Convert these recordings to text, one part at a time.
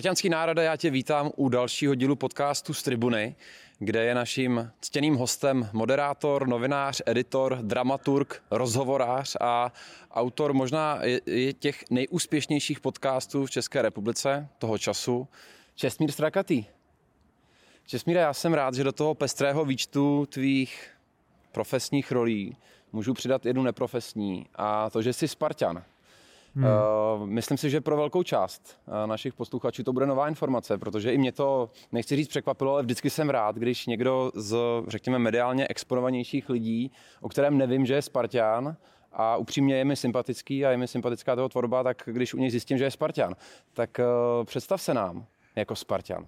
Spartianský národe, já tě vítám u dalšího dílu podcastu z Tribuny, kde je naším ctěným hostem moderátor, novinář, editor, dramaturg, rozhovorář a autor možná je těch nejúspěšnějších podcastů v České republice toho času, Čestmír Strakatý. Čestmíre, já jsem rád, že do toho pestrého výčtu tvých profesních rolí můžu přidat jednu neprofesní a to, že jsi Spartan. Hmm. Uh, myslím si, že pro velkou část uh, našich posluchačů to bude nová informace, protože i mě to, nechci říct překvapilo, ale vždycky jsem rád, když někdo z, řekněme, mediálně exponovanějších lidí, o kterém nevím, že je Spartan, a upřímně je mi sympatický a je mi sympatická toho tvorba, tak když u něj zjistím, že je Spartan, tak uh, představ se nám jako Spartan. Uh,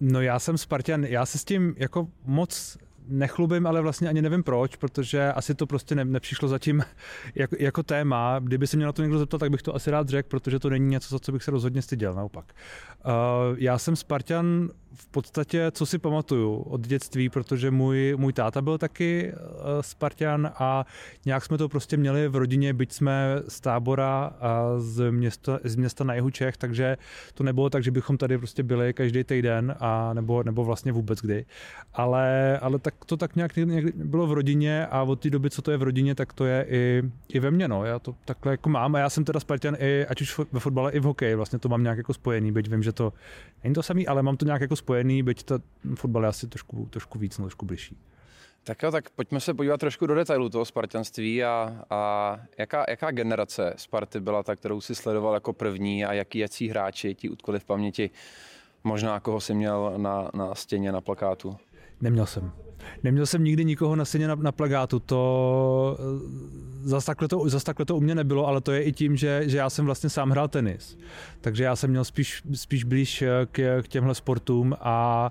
no já jsem Spartan, já se s tím jako moc nechlubím, ale vlastně ani nevím proč, protože asi to prostě ne, nepřišlo zatím jako, jako téma. Kdyby se mě na to někdo zeptal, tak bych to asi rád řekl, protože to není něco, za co bych se rozhodně styděl, naopak. Uh, já jsem Spartan v podstatě, co si pamatuju od dětství, protože můj, můj táta byl taky uh, Spartan a nějak jsme to prostě měli v rodině, byť jsme z tábora a z města, z města na jihu Čech, takže to nebylo tak, že bychom tady prostě byli každý týden a nebo, nebo vlastně vůbec kdy. Ale, ale tak to tak nějak někdy bylo v rodině a od té doby, co to je v rodině, tak to je i, i ve mně. No. Já to takhle jako mám a já jsem teda Spartan i, ať už ve fotbale, i v hokeji. Vlastně to mám nějak jako spojený, byť vím, že to není to samý, ale mám to nějak jako spojený, byť to fotbal je asi trošku, trošku víc, no, trošku bližší. Tak jo, tak pojďme se podívat trošku do detailu toho spartanství a, a jaká, jaká generace Sparty byla ta, kterou si sledoval jako první a jaký jací hráči ti utkoli v paměti, možná koho si měl na, na stěně, na plakátu? Neměl jsem. Neměl jsem nikdy nikoho na scéně na, na plagátu, to zas takhle, to zas takhle to u mě nebylo, ale to je i tím, že, že já jsem vlastně sám hrál tenis. Takže já jsem měl spíš, spíš blíž k, k těmhle sportům a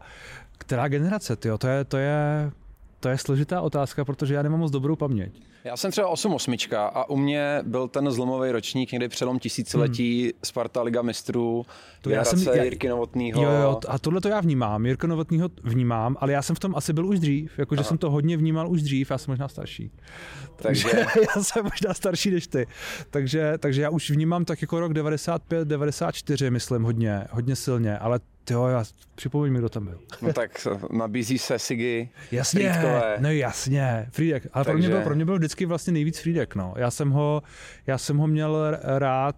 která generace, tyjo, to je, to je, to je složitá otázka, protože já nemám moc dobrou paměť. Já jsem třeba 8-8 a u mě byl ten zlomový ročník někdy přelom tisíciletí, hmm. Sparta Liga mistrů, to já jsem, já, Jirky Novotnýho. Jo, jo, a tohle to já vnímám, Jirka Novotnýho vnímám, ale já jsem v tom asi byl už dřív, jakože jsem to hodně vnímal už dřív, já jsem možná starší. Takže, takže já jsem možná starší než ty. Takže, takže já už vnímám tak jako rok 95, 94, myslím, hodně, hodně silně, ale Jo, já připomeň mi, kdo tam byl. No tak nabízí se Sigi, Jasně, no jasně, Friedek. Ale Takže... pro, mě byl, pro mě byl vždycky vlastně nejvíc Friedek, no. Já jsem ho, já jsem ho měl rád,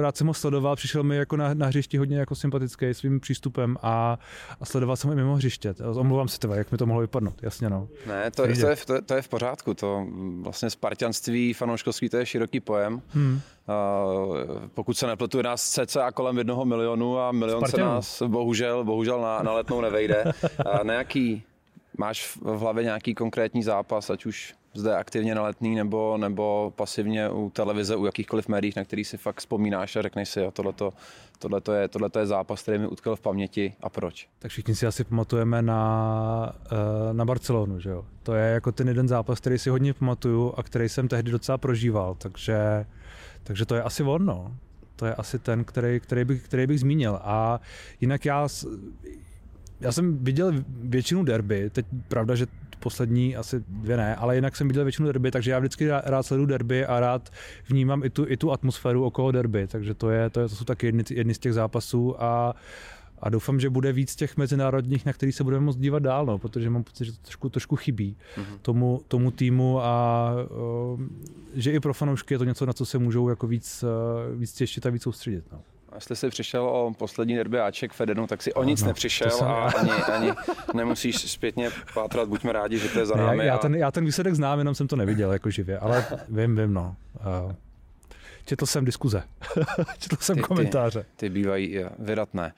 rád jsem ho sledoval, přišel mi jako na, na hřišti hodně jako sympatický svým přístupem a, a sledoval jsem ho i mimo hřiště. Omlouvám se tebe, jak mi to mohlo vypadnout, jasně no. Ne, to, to, je, to, to je v pořádku, to vlastně spartianství, fanouškovství, to je široký pojem. Hmm. Uh, pokud se nepletu, je nás cca kolem jednoho milionu a milion Spartianu. se nás bohužel, bohužel na, na letnou nevejde. Uh, nějaký, máš v hlavě nějaký konkrétní zápas, ať už zde aktivně na letný nebo, nebo pasivně u televize, u jakýchkoliv médií, na který si fakt vzpomínáš a řekneš si, jo, tohleto, tohleto, je, tohleto je zápas, který mi utkal v paměti a proč. Tak všichni si asi pamatujeme na, eh, na Barcelonu, že jo? To je jako ten jeden zápas, který si hodně pamatuju a který jsem tehdy docela prožíval, takže takže to je asi on, no. To je asi ten, který, který, bych, který bych zmínil. A jinak já, já jsem viděl většinu derby, teď pravda, že poslední asi dvě ne, ale jinak jsem viděl většinu derby, takže já vždycky rád sleduju derby a rád vnímám i tu, i tu atmosféru okolo derby, takže to, je, to, je, to jsou taky jedny, jedny z těch zápasů a a doufám, že bude víc těch mezinárodních, na který se budeme moct dívat dál, no, protože mám pocit, že to trošku, trošku chybí mm-hmm. tomu, tomu týmu a uh, že i pro fanoušky je to něco, na co se můžou jako víc, uh, víc těšit a víc soustředit. No. A jestli jsi přišel o poslední derby Aček Fedenu, tak si o nic no, nepřišel a ani, ani nemusíš zpětně pátrat, buďme rádi, že to je za námi. Já, já, ten, já ten výsledek znám, jenom jsem to neviděl jako živě, ale vím, vím, no. Uh, četl jsem diskuze, četl jsem ty, komentáře. Ty, ty bývají vydatné.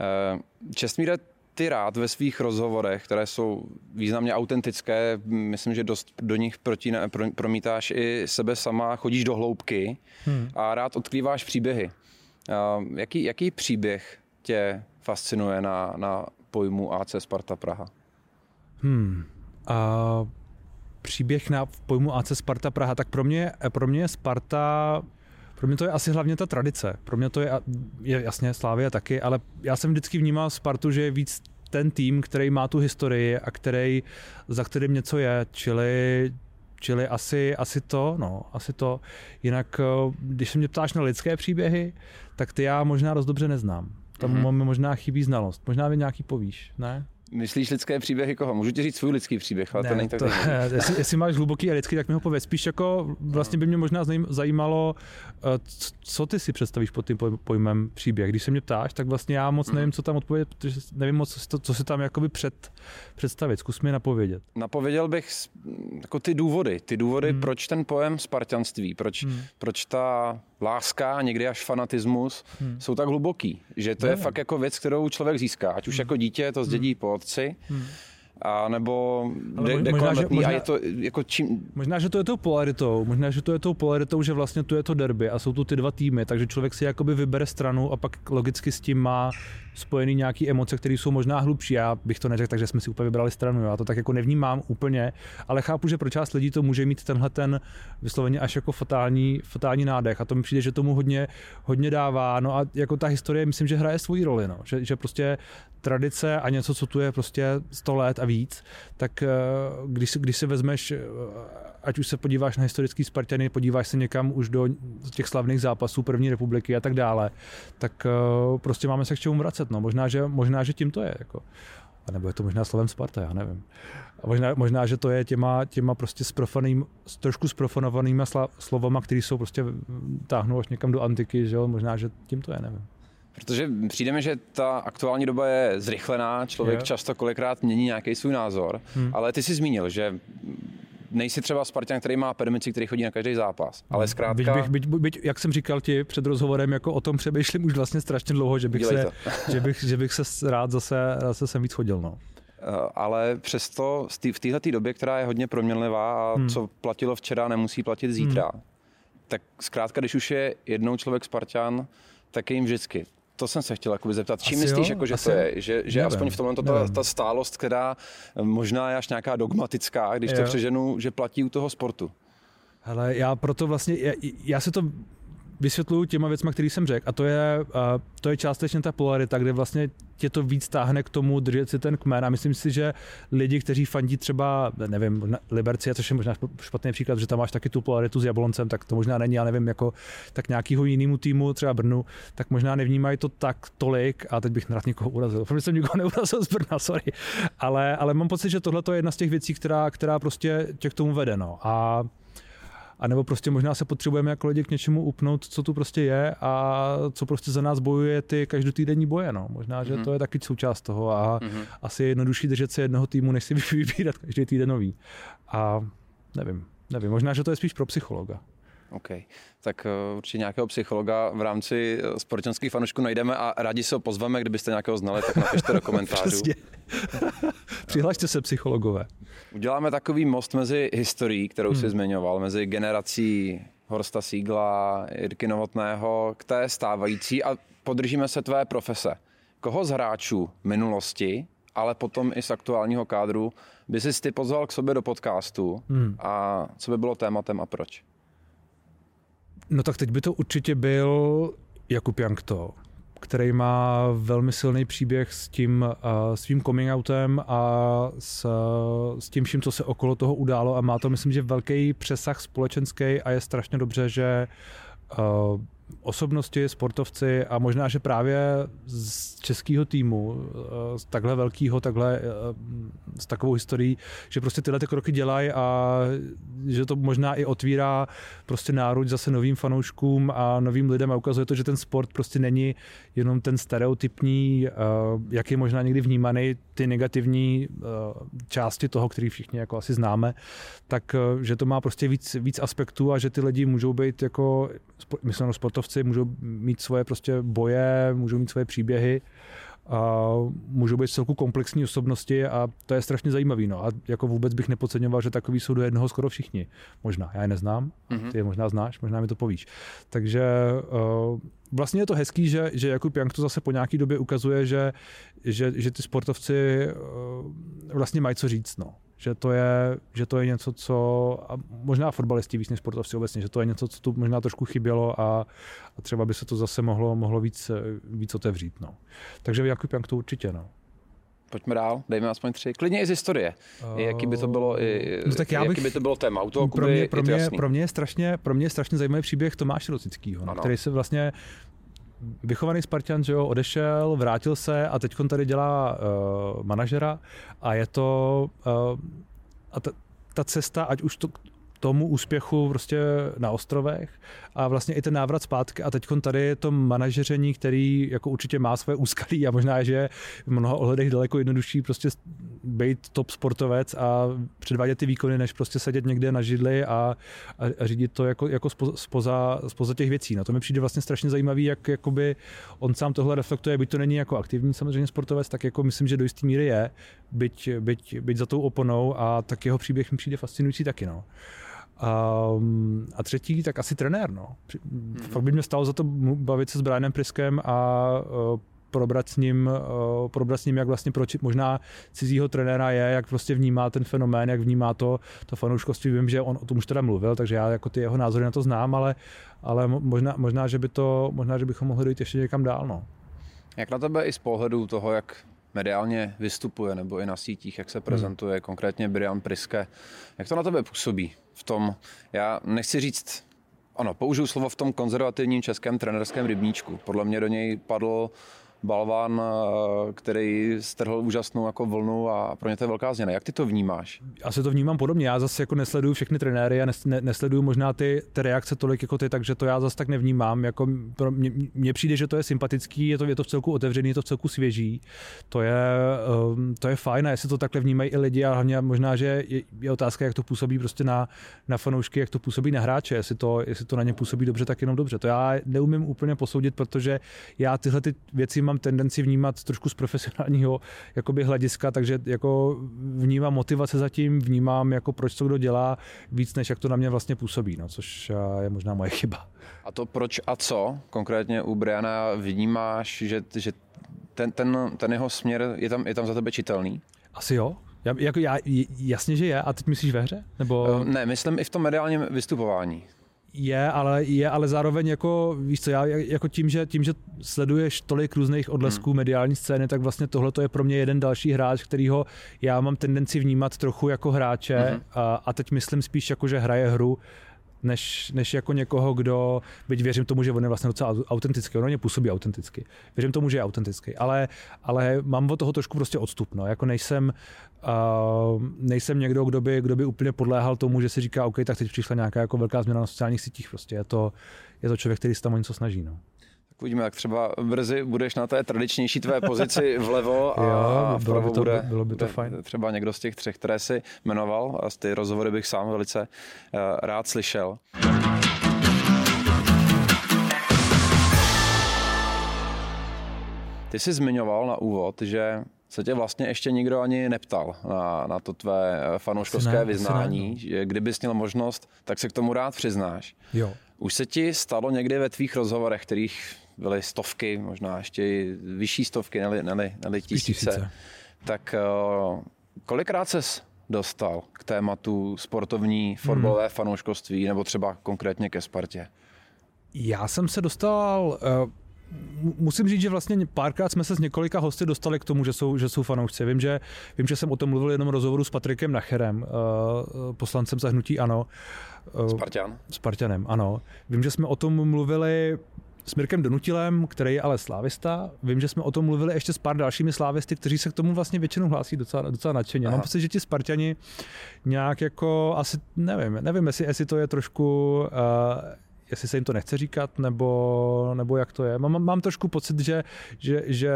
Eh, Čestmíre, ty rád ve svých rozhovorech, které jsou významně autentické, myslím, že dost do nich proti, pro, promítáš i sebe sama, chodíš do hloubky hmm. a rád odkrýváš příběhy. Uh, jaký, jaký příběh tě fascinuje na, na pojmu AC Sparta Praha? Hmm. Uh, příběh na pojmu AC Sparta Praha, tak pro mě, pro mě Sparta pro mě to je asi hlavně ta tradice. Pro mě to je, je jasně Slávě taky, ale já jsem vždycky vnímal Spartu, že je víc ten tým, který má tu historii a který, za kterým něco je, čili, čili asi, asi to, no, asi to. Jinak, eh, když se mě ptáš na lidské příběhy, tak ty já možná dost dobře neznám. Tam mm-hmm. možná chybí znalost. Možná mi nějaký povíš, ne? Myslíš lidské příběhy koho? Můžu ti říct svůj lidský příběh, ale ne, to není tak to, jestli, jestli, máš hluboký a lidský, tak mi ho pověď. Spíš jako vlastně by mě možná zajímalo, eh, co ty si představíš pod tím pojmem příběh. Když se mě ptáš, tak vlastně já moc nevím, co tam odpovědět, protože nevím moc, co si, to, co si tam jakoby před, představit. Zkus mi napovědět. Napověděl bych jako ty důvody. Ty důvody, hmm. proč ten pojem spartanství, proč, hmm. proč ta láska, někdy až fanatismus, hmm. jsou tak hluboký, že to ne, je ne. fakt jako věc, kterou člověk získá. Ať už hmm. jako dítě to zdědí hmm. po otci, hmm. A nebo de, možná, že, možná, a je to jako čím... Možná, že to je tou polaritou, možná, že to je tou polaritou, že vlastně tu je to derby a jsou tu ty dva týmy, takže člověk si jakoby vybere stranu a pak logicky s tím má spojený nějaký emoce, které jsou možná hlubší. Já bych to neřekl, takže jsme si úplně vybrali stranu. Já to tak jako nevnímám úplně, ale chápu, že pro část lidí to může mít tenhle ten vysloveně až jako fatální, fatální nádech. A to mi přijde, že tomu hodně, hodně dává. No a jako ta historie, myslím, že hraje svoji roli. No. Že, že prostě tradice a něco, co tu je prostě 100 let a víc, tak eh, když, když si vezmeš, eh, ať už se podíváš na historický Spartany, podíváš se někam už do těch slavných zápasů první republiky a tak dále, tak eh, prostě máme se k čemu vracet. No. Možná, že, možná, že tím to je. Jako. A nebo je to možná slovem Sparta, já nevím. A možná, možná že to je těma, těma prostě sprofaným, trošku sprofanovanýma slovama, které jsou prostě táhnou až někam do antiky, že jo? možná, že tím to je, nevím. Protože přijde mi, že ta aktuální doba je zrychlená, člověk je. často kolikrát mění nějaký svůj názor, hmm. ale ty jsi zmínil, že nejsi třeba Spartan, který má permici, který chodí na každý zápas, ale zkrátka... Byť, byť, byť, byť, jak jsem říkal ti před rozhovorem, jako o tom přemýšlím už vlastně strašně dlouho, že bych, se, že bych, že bych se rád zase, zase sem víc chodil. No eh, ale přesto v této době, která je hodně proměnlivá a hmm. co platilo včera, nemusí platit zítra, hmm. tak zkrátka, když už je jednou člověk Spartan, tak je jim vždycky to jsem se chtěl jakoby zeptat. Čím myslíš, jako, že to je? Že, že aspoň v tomhle to ta, ta stálost, která možná je až nějaká dogmatická, když jo. to přeženu, že platí u toho sportu? Hele, já proto vlastně, já, já se to vysvětluju těma věcmi, které jsem řekl. A to je, uh, to je částečně ta polarita, kde vlastně tě to víc táhne k tomu držet si ten kmen. A myslím si, že lidi, kteří fandí třeba, nevím, Liberci, což je možná špatný příklad, že tam máš taky tu polaritu s Jabloncem, tak to možná není, já nevím, jako tak nějakýho jinému týmu, třeba Brnu, tak možná nevnímají to tak tolik. A teď bych nerad někoho urazil. Protože jsem nikoho neurazil z Brna, sorry. Ale, ale mám pocit, že tohle je jedna z těch věcí, která, která prostě tě k tomu vede. No. A a nebo prostě možná se potřebujeme jako lidi k něčemu upnout, co tu prostě je a co prostě za nás bojuje ty každotýdenní boje. No. Možná, že mm-hmm. to je taky součást toho a mm-hmm. asi je jednodušší držet se jednoho týmu, než si vybírat každý týden nový. A nevím, nevím, možná, že to je spíš pro psychologa. OK. Tak uh, určitě nějakého psychologa v rámci uh, společenských fanoušků najdeme a rádi se ho pozveme, kdybyste nějakého znali, tak napište do komentářů. Přihlašte se psychologové. Uděláme takový most mezi historií, kterou hmm. si zmiňoval, mezi generací Horsta Sígla, Jirky Novotného k té stávající a podržíme se tvé profese. Koho z hráčů minulosti, ale potom i z aktuálního kádru by si ty pozval k sobě do podcastu hmm. a co by bylo tématem a proč? No tak teď by to určitě byl Jakub Jankto, který má velmi silný příběh s tím uh, svým coming outem a s, s tím vším, co se okolo toho událo a má to, myslím, že velký přesah společenský a je strašně dobře, že uh, osobnosti, sportovci a možná, že právě z českého týmu, eh, z takhle velkého, takhle eh, s takovou historií, že prostě tyhle ty kroky dělají a že to možná i otvírá prostě náruč zase novým fanouškům a novým lidem a ukazuje to, že ten sport prostě není jenom ten stereotypní, eh, jak je možná někdy vnímaný, ty negativní části toho, který všichni jako asi známe, tak že to má prostě víc, víc aspektů a že ty lidi můžou být jako, myslím, sportovci můžou mít svoje prostě boje, můžou mít svoje příběhy a můžou být celku komplexní osobnosti a to je strašně zajímavý. No. A jako vůbec bych nepodceňoval, že takový jsou do jednoho skoro všichni. Možná, já je neznám, mm-hmm. ty je možná znáš, možná mi to povíš. Takže uh, vlastně je to hezký, že, že Jakub Jank to zase po nějaký době ukazuje, že, že, že ty sportovci uh, vlastně mají co říct. No že to je, že to je něco, co, a možná fotbalisti víc než sportovci obecně, že to je něco, co tu možná trošku chybělo a, a třeba by se to zase mohlo, mohlo víc, víc otevřít. No. Takže Jakub Jank to určitě. No. Pojďme dál, dejme aspoň tři. Klidně i z historie. Uh, jaký by to bylo, i, no tak já bych, jaký by to bylo téma auto, pro mě, pro, mě, pro, mě je strašně, pro mě je strašně zajímavý příběh Tomáše Rosického, no, který se vlastně vychovaný Spartan, že jo, odešel, vrátil se a teď tady dělá uh, manažera a je to uh, a ta, ta cesta, ať už to, tomu úspěchu prostě na ostrovech a vlastně i ten návrat zpátky a teď tady je to manažeření, který jako určitě má své úskalí a možná, že je v mnoha ohledech daleko jednodušší prostě být top sportovec a předvádět ty výkony, než prostě sedět někde na židli a, a, a řídit to jako, jako spoza, spoza těch věcí. No to mi přijde vlastně strašně zajímavý, jak jakoby on sám tohle reflektuje, byť to není jako aktivní samozřejmě sportovec, tak jako myslím, že do jisté míry je, byť, byť, byť za tou oponou a tak jeho příběh mi přijde fascinující taky. No. Um, a třetí, tak asi trenér. No. Hmm. Fakt by mě stalo za to bavit se s Brianem Priskem a uh, probrat s ním, uh, probrat s ním, jak vlastně proč možná cizího trenéra je, jak prostě vnímá ten fenomén, jak vnímá to, to fanouškovství. Vím, že on o tom už teda mluvil, takže já jako ty jeho názory na to znám, ale, ale možná, možná, že by to, možná, že bychom mohli dojít ještě někam dál. No. Jak na tebe i z pohledu toho, jak mediálně vystupuje nebo i na sítích, jak se hmm. prezentuje, hmm. konkrétně Brian Priske. Jak to na tebe působí v tom, já nechci říct, ano, použiju slovo v tom konzervativním českém trenerském rybníčku. Podle mě do něj padl balván, eh, který strhl úžasnou jako vlnu a pro ně to je velká změna. Jak ty to vnímáš? Asi to vnímám podobně. Já zase jako nesleduju všechny trenéry a nes, ne, nesleduju možná ty, ty reakce tolik jako ty, takže to já zase tak nevnímám. Jako pro mě, mně přijde, že to je sympatický, je to, je to v celku otevřený, je to v celku svěží. To je, um, to je fajn a jestli to takhle vnímají i lidi a hlavně možná, že je, je otázka, jak to působí prostě na, na fanoušky, jak to působí na hráče, jestli to, jestli to na ně působí dobře, tak jenom dobře. To já neumím úplně posoudit, protože já tyhle ty věci mám mám tendenci vnímat trošku z profesionálního jakoby hlediska, takže jako vnímám motivace zatím, vnímám jako proč to kdo dělá víc, než jak to na mě vlastně působí, no, což eh, je možná moje chyba. A to proč a co konkrétně u Briana vnímáš, že, že ten, ten, ten jeho směr je tam, je tam za tebe čitelný? Asi jo. Já, jako já, jasně, že je. A teď myslíš ve hře? Nebo... Eh, ne, myslím i v tom mediálním vystupování je, ale je, ale zároveň jako, víš co, já jako tím, že, tím, že sleduješ tolik různých odlesků hmm. mediální scény, tak vlastně tohle je pro mě jeden další hráč, kterýho já mám tendenci vnímat trochu jako hráče hmm. a, a teď myslím spíš jako, že hraje hru než, než jako někoho, kdo, byť věřím tomu, že on je vlastně docela autentický, on mě působí autenticky. Věřím tomu, že je autentický, ale, ale mám od toho trošku prostě odstup, no. jako nejsem, uh, nejsem někdo, kdo by, kdo by úplně podléhal tomu, že si říká, OK, tak teď přišla nějaká jako velká změna na sociálních sítích, prostě je to, je to člověk, který se tam o něco snaží. No. Uvidíme, jak třeba brzy budeš na té tradičnější tvé pozici vlevo a jo, bylo by to, bude, bylo by to fajn. třeba někdo z těch třech, které si jmenoval a z ty rozhovory bych sám velice uh, rád slyšel. Ty jsi zmiňoval na úvod, že se tě vlastně ještě nikdo ani neptal na, na to tvé fanouškovské ne, vyznání. No. že kdybys měl možnost, tak se k tomu rád přiznáš. Jo. Už se ti stalo někdy ve tvých rozhovorech, kterých byly stovky, možná ještě vyšší stovky, neli, neli, neli tisíce, tisíce, tak uh, kolikrát ses dostal k tématu sportovní, fotbalové hmm. fanouškovství nebo třeba konkrétně ke Spartě? Já jsem se dostal, uh, musím říct, že vlastně párkrát jsme se s několika hosty dostali k tomu, že jsou, že jsou fanoušci. Vím že, vím, že jsem o tom mluvil jenom rozhovoru s Patrikem Nacherem, uh, poslancem zahnutí ANO. Uh, Spartan. Spartanem, ano. Vím, že jsme o tom mluvili s Mirkem Donutilem, který je ale slávista. Vím, že jsme o tom mluvili ještě s pár dalšími slávisty, kteří se k tomu vlastně většinou hlásí docela, docela nadšeně. Mám pocit, že ti Spartani nějak jako asi, nevím, nevím, jestli, jestli to je trošku uh, jestli se jim to nechce říkat, nebo, nebo jak to je. Mám, mám trošku pocit, že, že, že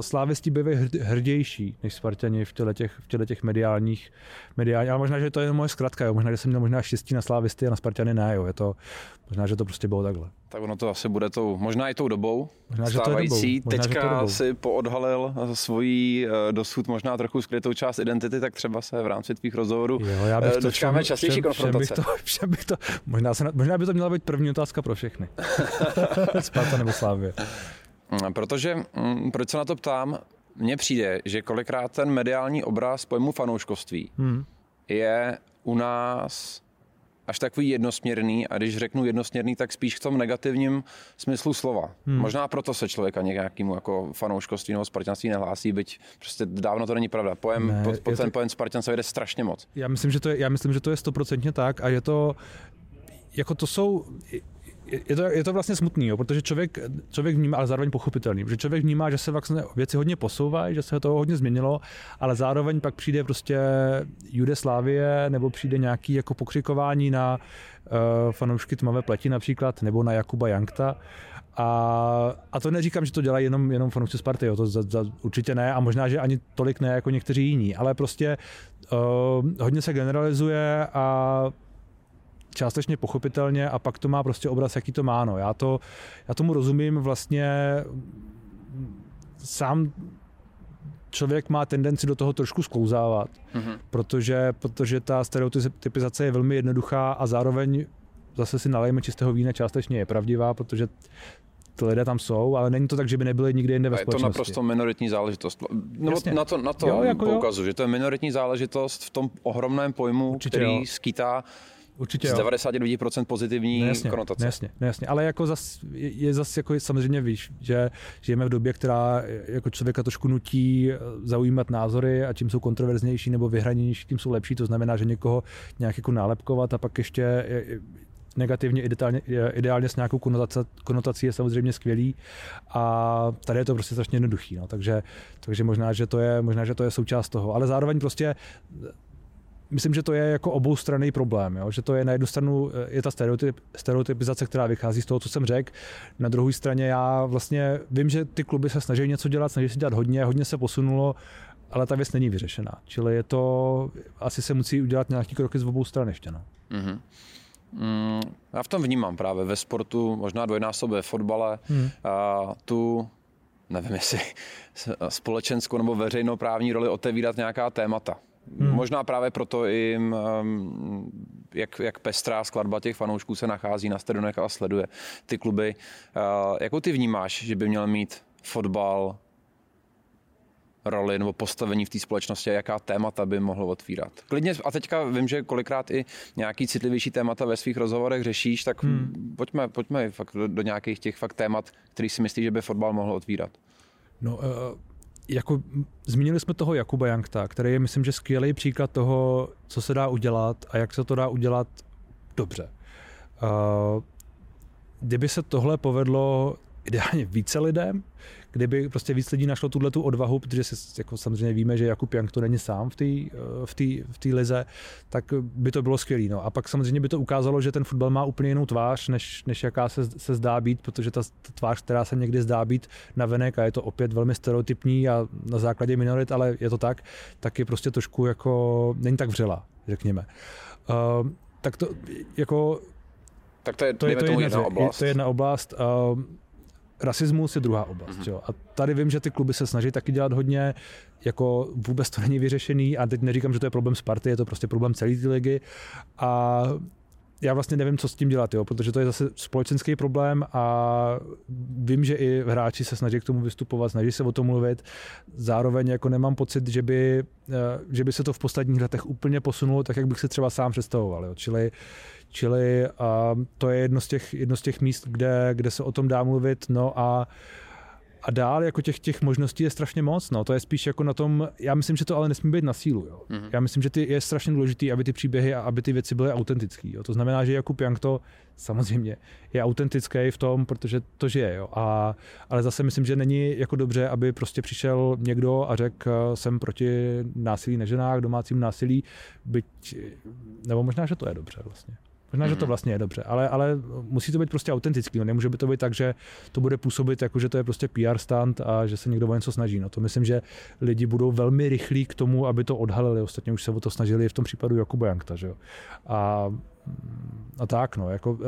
slávisti byli hrdější než Spartani v těle těch, v těle těch mediálních, mediálních, ale možná, že to je moje zkratka, jo. možná, že jsem měl možná štěstí na slávisty a na Spartany ne, jo. Je to, možná, že to prostě bylo takhle. Tak ono to asi bude tou, možná i tou dobou možná, stávající. Dobou. Možná, Teďka dobou. si poodhalil svoji eh, dosud možná trochu skrytou část identity, tak třeba se v rámci tvých rozhovorů jo, já bych eh, to dočkáme všem, častější všem, konfrontace. Všem bych to, všem bych to, možná, se, možná by to měla být první otázka pro všechny. Sparta nebo Slávě. Mm, protože, mm, proč se na to ptám, mně přijde, že kolikrát ten mediální obraz pojmu fanouškovství hmm. je u nás až takový jednosměrný a když řeknu jednosměrný, tak spíš v tom negativním smyslu slova. Hmm. Možná proto se člověka nějakému jako fanouškovství nebo spartanství nehlásí, byť prostě dávno to není pravda. Pojem, ne, pod, pod ten to... pojem Spartan se jede strašně moc. Já myslím, že to je, já myslím, že to je stoprocentně tak a je to, jako to jsou, je to, je to vlastně smutný, jo, protože člověk, člověk vnímá, ale zároveň pochopitelný, protože člověk vnímá, že se vlastně věci hodně posouvají, že se to hodně změnilo, ale zároveň pak přijde prostě Jude Slávie nebo přijde nějaký jako pokřikování na uh, fanoušky tmavé pleti například, nebo na Jakuba Jankta. A, a to neříkám, že to dělají jenom, jenom fanoušci Sparty, jo, to za, za, určitě ne a možná, že ani tolik ne jako někteří jiní, ale prostě uh, hodně se generalizuje a částečně pochopitelně a pak to má prostě obraz, jaký to má. No. Já, to, já tomu rozumím vlastně sám člověk má tendenci do toho trošku sklouzávat, mm-hmm. protože, protože ta stereotypizace je velmi jednoduchá a zároveň zase si nalejeme čistého vína, částečně je pravdivá, protože ty lidé tam jsou, ale není to tak, že by nebyli nikde jinde ve společnosti. Je to naprosto minoritní záležitost. Nebo na to, na to jo, jako poukazu, jo. že to je minoritní záležitost v tom ohromném pojmu, Určitě který jo. skýtá Určitě z 99% pozitivní no jasně, konotace. No jasně, no jasně, ale jako zas, je zase jako samozřejmě víš, že žijeme v době, která jako člověka trošku nutí eh, zaujímat názory a čím jsou kontroverznější nebo vyhraněnější, tím jsou lepší. To znamená, že někoho nějak jako nálepkovat a pak ještě negativně, ideálně, ideálně s nějakou konotací, konotací je samozřejmě skvělý a tady je to prostě strašně jednoduchý, no. takže, takže možná, že to je, možná, že to je součást toho, ale zároveň prostě myslím, že to je jako oboustranný problém, jo? že to je na jednu stranu eh, je ta stereotyp, stereotypizace, která vychází z toho, co jsem řekl. Na druhé straně já vlastně vím, že ty kluby se snaží něco dělat, snaží se dělat hodně, hodně se posunulo, ale ta věc není vyřešená. Čili je to, asi se musí udělat nějaký kroky z obou stran ještě. No. Mm-hmm. Mm, já v tom vnímám právě ve sportu, možná dvojnásob ve fotbale, hmm. a tu nevím jestli společenskou nebo veřejnoprávní roli otevírat nějaká témata. Hmm. Možná právě proto i um, jak, jak pestrá skladba těch fanoušků se nachází na stadionech a sleduje ty kluby. Uh, jakou ty vnímáš, že by měl mít fotbal roli nebo postavení v té společnosti a jaká témata by mohlo otvírat. Klidně, a teďka vím, že kolikrát i nějaký citlivější témata ve svých rozhovorech řešíš, tak hmm. pojďme, pojďme fakt do, do nějakých těch fakt témat, který si myslíš, že by fotbal mohl otvírat. No, uh, jako zmínili jsme toho Jakuba Jankta, který je, myslím, že skvělý příklad toho, co se dá udělat a jak se to dá udělat dobře. Uh, kdyby se tohle povedlo ideálně více lidem, kdyby prostě víc lidí našlo tuhle tu odvahu, protože si, jako samozřejmě víme, že Jakub Jank to není sám v té v tý, v tý lize, tak by to bylo skvělé. No. A pak samozřejmě by to ukázalo, že ten fotbal má úplně jinou tvář, než, než jaká se, se zdá být, protože ta, ta tvář, která se někdy zdá být na venek a je to opět velmi stereotypní a na základě minorit, ale je to tak, tak je prostě trošku jako, není tak vřela, řekněme. Uh, tak to jako tak to je, to je, to jedna, jedna oblast. To je jedna oblast. Uh, rasismus je druhá oblast. Mm-hmm. Jo? A tady vím, že ty kluby se snaží taky dělat hodně, jako vůbec to není vyřešený a teď neříkám, že to je problém Sparty, je to prostě problém celé ty ligy a já vlastně nevím, co s tím dělat, jo, protože to je zase společenský problém a vím, že i hráči se snaží k tomu vystupovat, snaží se o tom mluvit. Zároveň jako nemám pocit, že by, eh, že by se to v posledních letech úplně posunulo tak, jak bych si třeba sám představoval. Jo. Čili, čili a to je jedno z těch, jedno z těch míst, kde, kde se o tom dá mluvit. No a a dál jako těch, těch možností je strašně moc. No. To je spíš jako na tom, já myslím, že to ale nesmí být na sílu. Jo. Mm-hmm. Já myslím, že ty, je strašně důležité, aby ty příběhy a aby ty věci byly autentické. To znamená, že Jakub Jank to samozřejmě je autentický v tom, protože to žije. Jo. A, ale zase myslím, že není jako dobře, aby prostě přišel někdo a řekl, jsem proti násilí na ženách, domácím násilí, byť, nebo možná, že to je dobře vlastně. Možná, mm-hmm. že to mhm. vlastně je dobře, ale, ale musí to být prostě autentický. No. Nemůže by to být tak, že to bude působit jako, že to je prostě PR stand a že se někdo o něco snaží. No. To myslím, že lidi budou velmi rychlí k tomu, aby to odhalili. Ostatně už se o to snažili v tom případu Jakuba Jankta. Že jo. A, a tak, no. Jako, uh,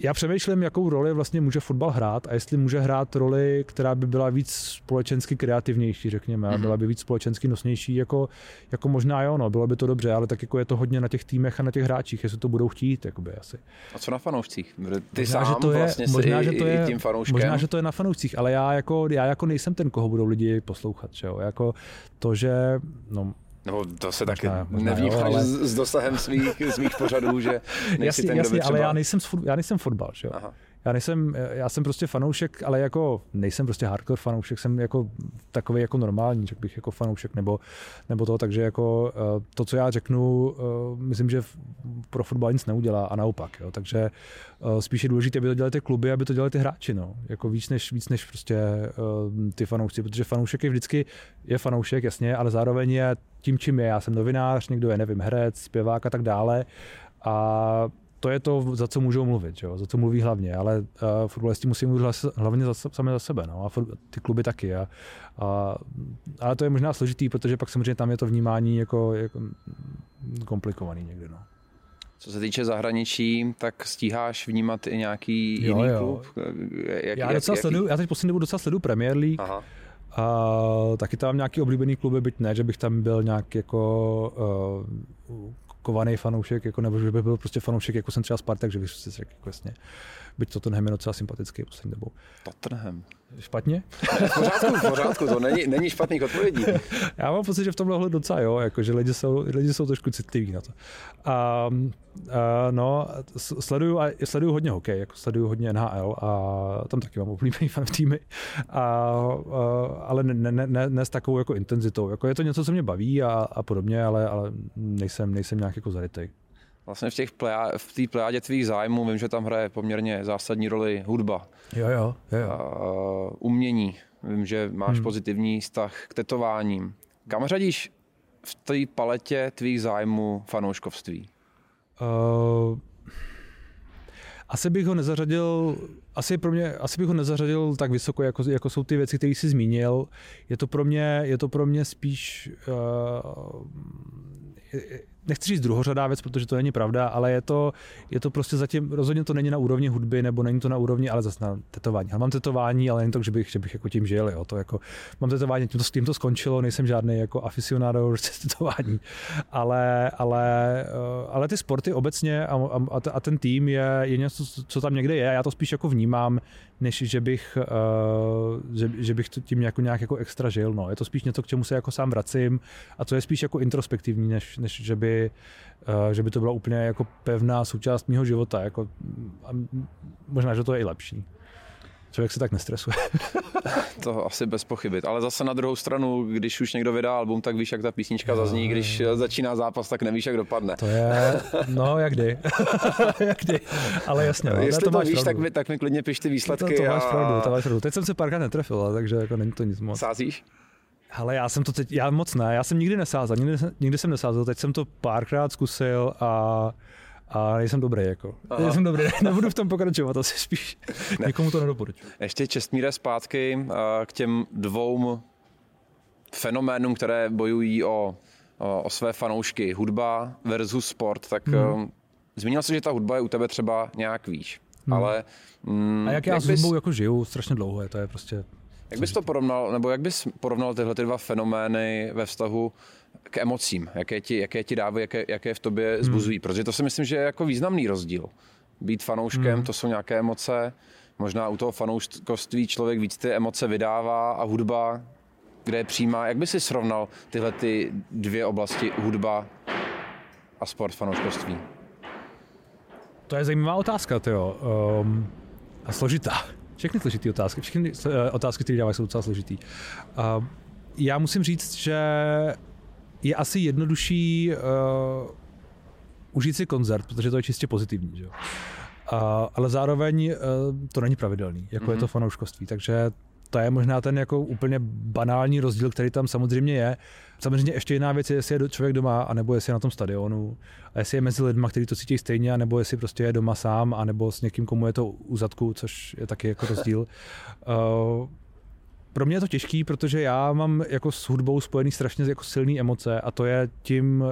já přemýšlím, jakou roli vlastně může fotbal hrát a jestli může hrát roli, která by byla víc společensky kreativnější, řekněme, a mhm. byla by víc společensky nosnější, jako, jako možná jo, no, bylo by to dobře, ale tak jako je to hodně na těch týmech a na těch hráčích, jestli to budou chtít, jakoby asi. A co na fanoušcích? Ty možná, sám že to je, vlastně možná, že to je, tím fanouškem. Možná, že to je na fanoušcích, ale já jako, já jako nejsem ten, koho budou lidi poslouchat, že jo? Jako to, že no, nebo to se taky nevnímáš ale... s dosahem svých, svých pořadů, že nejsi jasně, ten, jasně, ale já nejsem, já nejsem fotbal, že jo? Aha. Já nejsem, já jsem prostě fanoušek, ale jako nejsem prostě hardcore fanoušek, jsem jako takový jako normální, řekl bych jako fanoušek nebo, nebo to, takže jako eh, to, co já řeknu, eh, myslím, že pro fotbal nic neudělá a naopak, jo. takže eh, spíš je důležité, aby to dělali ty kluby, aby to dělali ty hráči, no. jako víc než, víc než prostě ty fanoušci, protože fanoušek je vždycky, je fanoušek, jasně, ale zároveň je tím, čím je. Já jsem novinář, někdo je, nevím, herec, zpěvák a tak dále a to je to, za co můžou mluvit, jo? za co mluví hlavně, ale uh, fotbalisti musí mluvit hlavně za, sami za sebe, no? a ty kluby taky. A, a, ale to je možná složitý, protože pak samozřejmě tam je to vnímání jako, jako komplikovaný někdy. No. Co se týče zahraničí, tak stíháš vnímat i nějaký jo, jiný jo. klub? Jak, já, docela jak, sleduju, já teď poslední dobu docela sleduju Premier League. Aha. A taky tam nějaký oblíbený kluby, byť ne, že bych tam byl nějak jako uh, kovaný fanoušek, jako, nebo že by byl prostě fanoušek, jako jsem třeba Spartak, že bych si řekl, jako jasně. Byť Tottenham je docela sympatický poslední dobou. Tottenham. Špatně? v pořádku, v pořádku, to není, není špatných odpovědí. Já mám pocit, že v tomhle docela jo, jako, že lidi jsou, lidi jsou trošku citliví na to. A, a no, sleduju, a sleduju hodně hokej, jako sleduju hodně NHL a tam taky mám oblíbený fan v týmy, a, a, ale ne, ne, ne, ne, s takovou jako intenzitou. Jako je to něco, co mě baví a, a podobně, ale, ale nejsem, nejsem nějak jako zarytej. Vlastně v těch plea, v té plejádě tvých zájmů vím, že tam hraje poměrně zásadní roli hudba. Jo, jo, jo. jo. A, umění. Vím, že máš hmm. pozitivní vztah k tetováním. Kam řadíš v té paletě tvých zájmů fanouškovství? Uh, asi bych ho nezařadil, asi, pro mě, asi bych ho nezařadil tak vysoko, jako, jako jsou ty věci, které jsi zmínil. Je to pro mě, je to pro mě spíš uh, nechci říct druhořadá věc, protože to není pravda, ale je to, je to prostě zatím, rozhodně to není na úrovni hudby, nebo není to na úrovni, ale zase na tetování. Já mám tetování, ale není to, že bych, že bych jako tím žil, jo. To jako, mám tetování, tím to, tím to skončilo, nejsem žádný jako aficionado tetování, ale, ale, eh, ale ty sporty obecně a, a, a ten tým je, je něco, co tam někde je, já to spíš jako vnímám, než že bych, uh, že, že bych tím jako nějak jako extra žil. No. Je to spíš něco, k čemu se jako sám vracím a to je spíš jako introspektivní, než, než že, by, uh, že by to byla úplně jako pevná součást mého života. Jako, a možná, že to je i lepší. Člověk se tak nestresuje. to asi bez pochyby. Ale zase na druhou stranu, když už někdo vydá album, tak víš, jak ta písnička jo, zazní. Když začíná zápas, tak nevíš, jak dopadne. To je, no jak kdy. jak kdy. Ale jasně. No, Jestli to, to víš, tak mi, tak mi klidně piš ty výsledky. To, to, to máš a... pravdu, to máš pravdu. Teď jsem se párkrát netrefil, takže jako není to nic moc. Sázíš? Ale já jsem to teď, já moc ne, já jsem nikdy nesázal, nikdy, nikdy jsem nesázal, teď jsem to párkrát zkusil a a nejsem dobrý, jako. Aha. Nejsem dobrý, nebudu v tom pokračovat, asi spíš. Ne. Nikomu to nedoporučuji. Ještě čestmíre zpátky k těm dvou fenoménům, které bojují o, o, o své fanoušky. Hudba versus sport, tak hmm. Zmínil se, že ta hudba je u tebe třeba nějak výš. Hmm. Ale, mm, a jak já jak s hudbou bys... jako žiju strašně dlouho, je to je prostě... Jak bys to porovnal, nebo jak bys porovnal tyhle ty dva fenomény ve vztahu k emocím, jaké ti, jaké ti dávají, jaké, jaké v tobě hmm. zbuzují. Hmm. Protože to si myslím, že je jako významný rozdíl. Být fanouškem, hmm. to jsou nějaké emoce, možná u toho fanouškovství člověk víc ty emoce vydává a hudba, kde je přímá. Jak by si srovnal tyhle ty dvě oblasti, hudba a sport fanouškovství? To je zajímavá otázka, jo. Um, a složitá. Všechny složitý otázky, všechny uh, otázky, které dávají, jsou docela složitý. Uh, já musím říct, že je asi jednodušší uh, užít si koncert, protože to je čistě pozitivní. Že? Uh, ale zároveň uh, to není pravidelný, jako mm-hmm. je to mhm. fanouškovství. Takže to je možná ten jako úplně banální rozdíl, který tam samozřejmě je. Samozřejmě ještě jiná věc je, jestli je člověk doma, anebo jestli je na tom stadionu, a jestli je mezi lidmi, kteří to cítí stejně, anebo jestli prostě je doma sám, anebo s někým, komu je to u zadku, což je taky jako rozdíl. Uh, pro mě je to těžký, protože já mám jako s hudbou spojený strašně jako silné emoce a to je tím,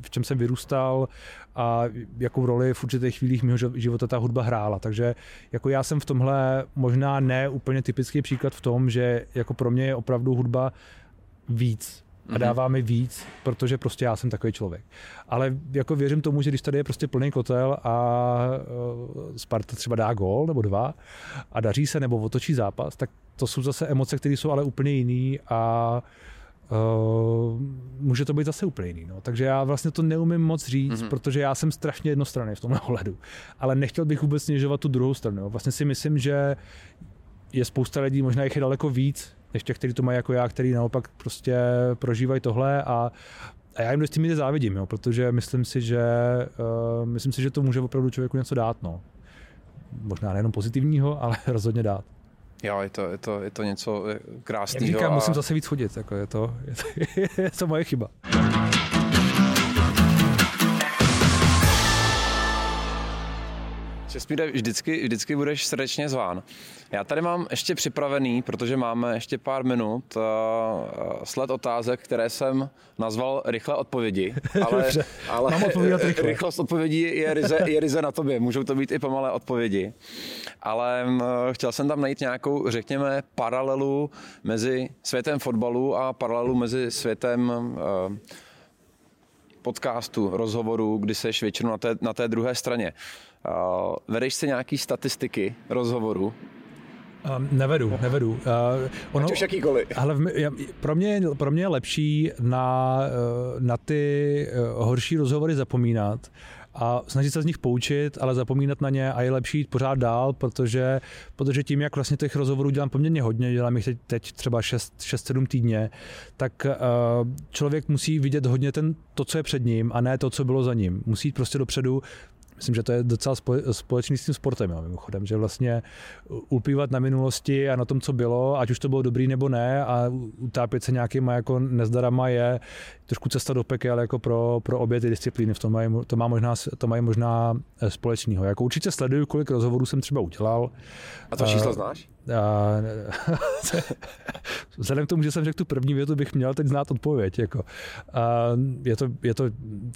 v čem jsem vyrůstal a jakou roli v určitých chvílích mého života ta hudba hrála. Takže jako já jsem v tomhle možná ne úplně typický příklad v tom, že jako pro mě je opravdu hudba víc a mhm. dává mi víc, protože prostě já jsem takový člověk. Ale jako věřím tomu, že když tady je prostě plný kotel a e, Sparta třeba dá gól nebo dva a daří se nebo otočí zápas, tak to jsou zase emoce, které jsou ale úplně jiný a Uh, může to být zase úplně jiný. No. Takže já vlastně to neumím moc říct, mm-hmm. protože já jsem strašně jednostranný v tomhle ohledu. Ale nechtěl bych vůbec snižovat tu druhou stranu. Vlastně si myslím, že je spousta lidí, možná jich je daleko víc, než těch, kteří to mají jako já, který naopak prostě prožívají tohle a, a já jim s tím závidím, jo, protože myslím si, že, uh, myslím si, že to může opravdu člověku něco dát. No. Možná nejenom pozitivního, ale rozhodně dát. Jo, je to, je to, je to něco krásného. Jak říkám, a... musím zase víc chodit, jako je, to, je, to, je to moje chyba. Česmíre, vždycky, vždycky budeš srdečně zván. Já tady mám ještě připravený, protože máme ještě pár minut, uh, sled otázek, které jsem nazval rychle odpovědi. Ale, ale mám rychle. rychlost odpovědí je ryze, je ryze na tobě. Můžou to být i pomalé odpovědi. Ale uh, chtěl jsem tam najít nějakou, řekněme, paralelu mezi světem fotbalu a paralelu mezi světem uh, podcastu, rozhovoru, kdy seš většinou na té, na té druhé straně. Uh, vedeš si nějaký statistiky rozhovoru? Um, nevedu, nevedu. Uh, ono, Ať už jakýkoliv. Ale v, já, pro, mě, pro mě je lepší na, uh, na ty horší rozhovory zapomínat a snažit se z nich poučit, ale zapomínat na ně a je lepší jít pořád dál, protože, protože tím, jak vlastně těch rozhovorů dělám poměrně hodně, dělám jich teď, teď třeba 6-7 týdně, tak uh, člověk musí vidět hodně ten, to, co je před ním a ne to, co bylo za ním. Musí jít prostě dopředu, Myslím, že to je docela společný s tím sportem, jo, mimochodem, že vlastně ulpívat na minulosti a na tom, co bylo, ať už to bylo dobrý nebo ne a utápět se nějakýma jako nezdarama je trošku cesta do pekel jako pro, pro obě ty disciplíny. V tom mají, to, má možná, to mají možná eh, společného. Jako určitě sleduju, kolik rozhovorů jsem třeba udělal. A to číslo uh, znáš? A, vzhledem k tomu, že jsem řekl tu první větu, bych měl teď znát odpověď. Jako. A, je, to, je to